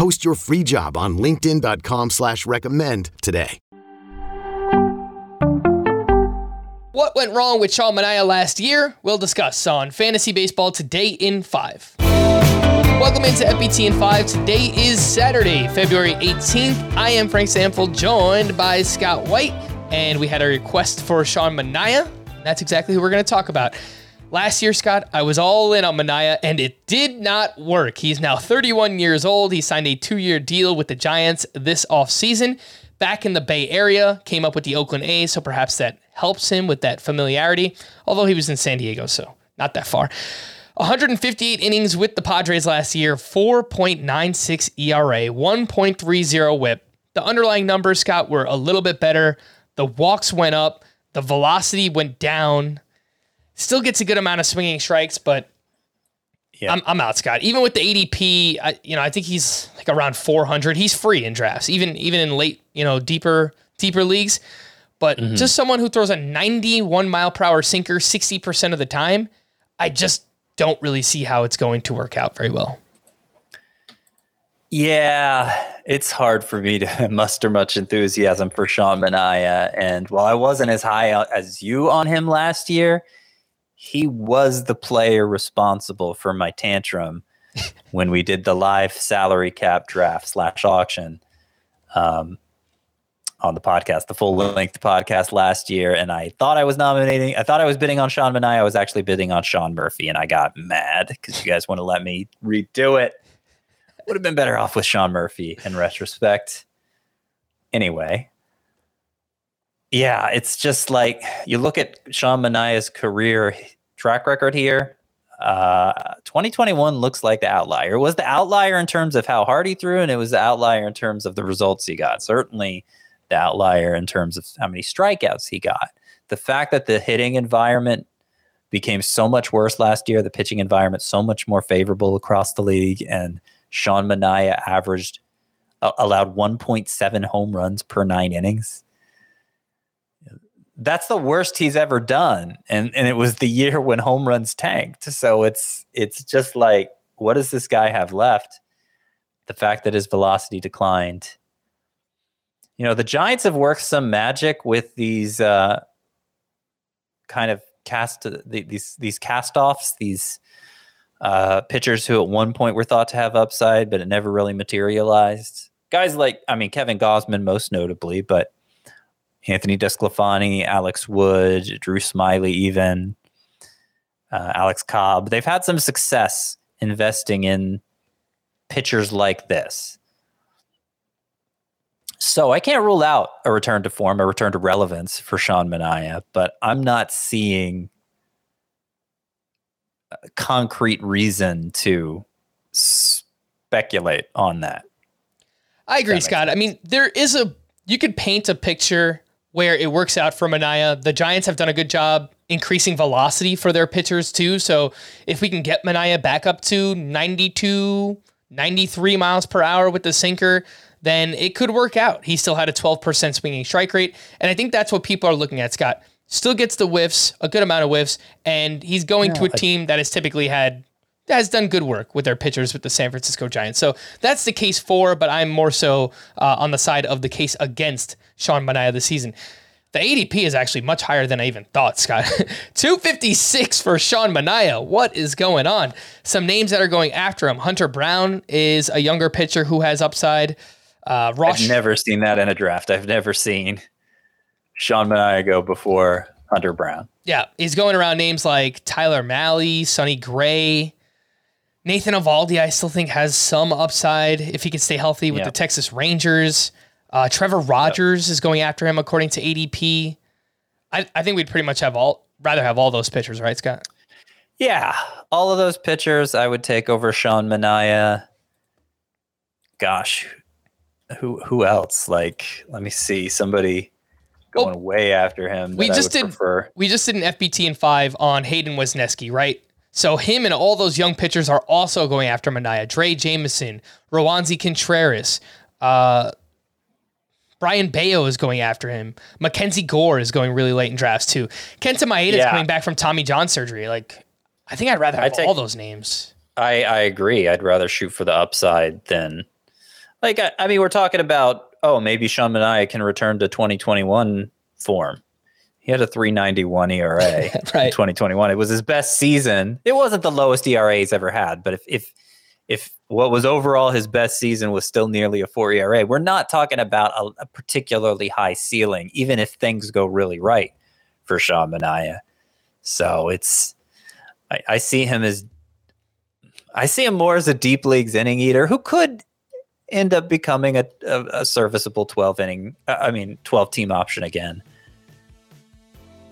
Post your free job on LinkedIn.com slash recommend today. What went wrong with Sean Manaea last year? We'll discuss on Fantasy Baseball today in 5. Welcome into FBT in 5. Today is Saturday, February 18th. I am Frank Stampfl, joined by Scott White, and we had a request for Sean Manaea. That's exactly who we're going to talk about. Last year, Scott, I was all in on Manaea, and it did not work. He's now 31 years old. He signed a two year deal with the Giants this offseason. Back in the Bay Area, came up with the Oakland A's, so perhaps that helps him with that familiarity, although he was in San Diego, so not that far. 158 innings with the Padres last year, 4.96 ERA, 1.30 whip. The underlying numbers, Scott, were a little bit better. The walks went up, the velocity went down. Still gets a good amount of swinging strikes, but yeah. I'm, I'm out, Scott. Even with the ADP, I, you know, I think he's like around 400. He's free in drafts, even even in late, you know, deeper deeper leagues. But mm-hmm. just someone who throws a 91 mile per hour sinker 60% of the time, I just don't really see how it's going to work out very well. Yeah, it's hard for me to muster much enthusiasm for Sean Manaea. And while I wasn't as high as you on him last year, he was the player responsible for my tantrum when we did the live salary cap draft slash auction um, on the podcast, the full length podcast last year. And I thought I was nominating, I thought I was bidding on Sean Manaea. I was actually bidding on Sean Murphy, and I got mad because you guys want to let me redo it would have been better off with Sean Murphy in retrospect. Anyway, yeah, it's just like you look at Sean Manaea's career track record here. Uh, 2021 looks like the outlier. It was the outlier in terms of how hard he threw, and it was the outlier in terms of the results he got. Certainly, the outlier in terms of how many strikeouts he got. The fact that the hitting environment became so much worse last year, the pitching environment so much more favorable across the league, and Sean Manaea averaged uh, allowed 1.7 home runs per nine innings. That's the worst he's ever done, and and it was the year when home runs tanked. So it's it's just like, what does this guy have left? The fact that his velocity declined. You know, the Giants have worked some magic with these uh, kind of cast these these cast offs, these uh, pitchers who at one point were thought to have upside, but it never really materialized. Guys like, I mean, Kevin Gausman most notably, but Anthony DeSclafani, Alex Wood, Drew Smyly, even uh, Alex Cobb. They've had some success investing in pitchers like this. So I can't rule out a return to form, a return to relevance for Sean Manaea, but I'm not seeing concrete reason to speculate on that. I agree, Scott. Sense. I mean, there is a you could paint a picture where it works out for Manaea. The Giants have done a good job increasing velocity for their pitchers too. So if we can get Manaea back up to 92, 93 miles per hour with the sinker, then it could work out. He still had a 12% swinging strike rate. And I think that's what people are looking at, Scott still gets the whiffs, a good amount of whiffs, and he's going yeah, to a team that has typically had has done good work with their pitchers with the San Francisco Giants. So that's the case for, but I'm more so uh, on the side of the case against Sean Manaea this season. The ADP is actually much higher than I even thought, Scott. 256 for Sean Manaea. What is going on? Some names that are going after him. Hunter Brown is a younger pitcher who has upside. Uh, Ross- I've never seen that in a draft. I've never seen Sean Manaea go before Hunter Brown. Yeah, he's going around names like Tyler Mahle, Sonny Gray, Nathan Eovaldi. I still think has some upside if he can stay healthy with yep. the Texas Rangers. Uh, Trevor Rogers yep. is going after him according to ADP. I, I think we'd pretty much have all rather have all those pitchers, right, Scott? Yeah, all of those pitchers I would take over Sean Manaea. Gosh, who who else? Like, let me see. Somebody Well, going way after him. we just did- prefer. We just did an FBT in five on Hayden Wesneski, right? So him and all those young pitchers are also going after Manaea. Drey Jameson, Roansy Contreras, uh, Brayan Bello is going after him. Mackenzie Gore is going really late in drafts too. Kenta Maeda is Yeah. coming back from Tommy John surgery. Like, I think I'd rather have take- all those names. I, I agree. I'd rather shoot for the upside than like I, I mean we're talking about oh maybe Sean Manaea can return to 2021 form. He had a 391 ERA in 2021. It was his best season. It wasn't the lowest ERA he's ever had, but if if if what was overall his best season was still nearly a 4 ERA, we're not talking about a, a particularly high ceiling even if things go really right for Sean Manaea. So it's I, I see him as I see him more as a deep leagues inning eater who could end up becoming a, a, a serviceable 12 inning, uh, I mean, 12 team option again.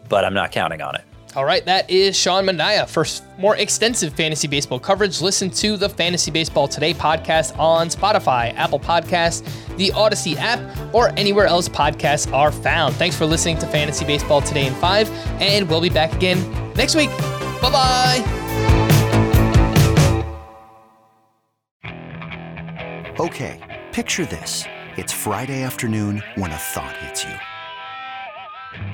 But I'm not counting on it. All right, that is Sean Manaea. For more extensive fantasy baseball coverage, listen to the Fantasy Baseball Today podcast on Spotify, Apple Podcasts, the Odyssey app, or anywhere else podcasts are found. Thanks for listening to Fantasy Baseball Today in 5, and we'll be back again next week. Bye bye. Okay, picture this. It's Friday afternoon when a thought hits you.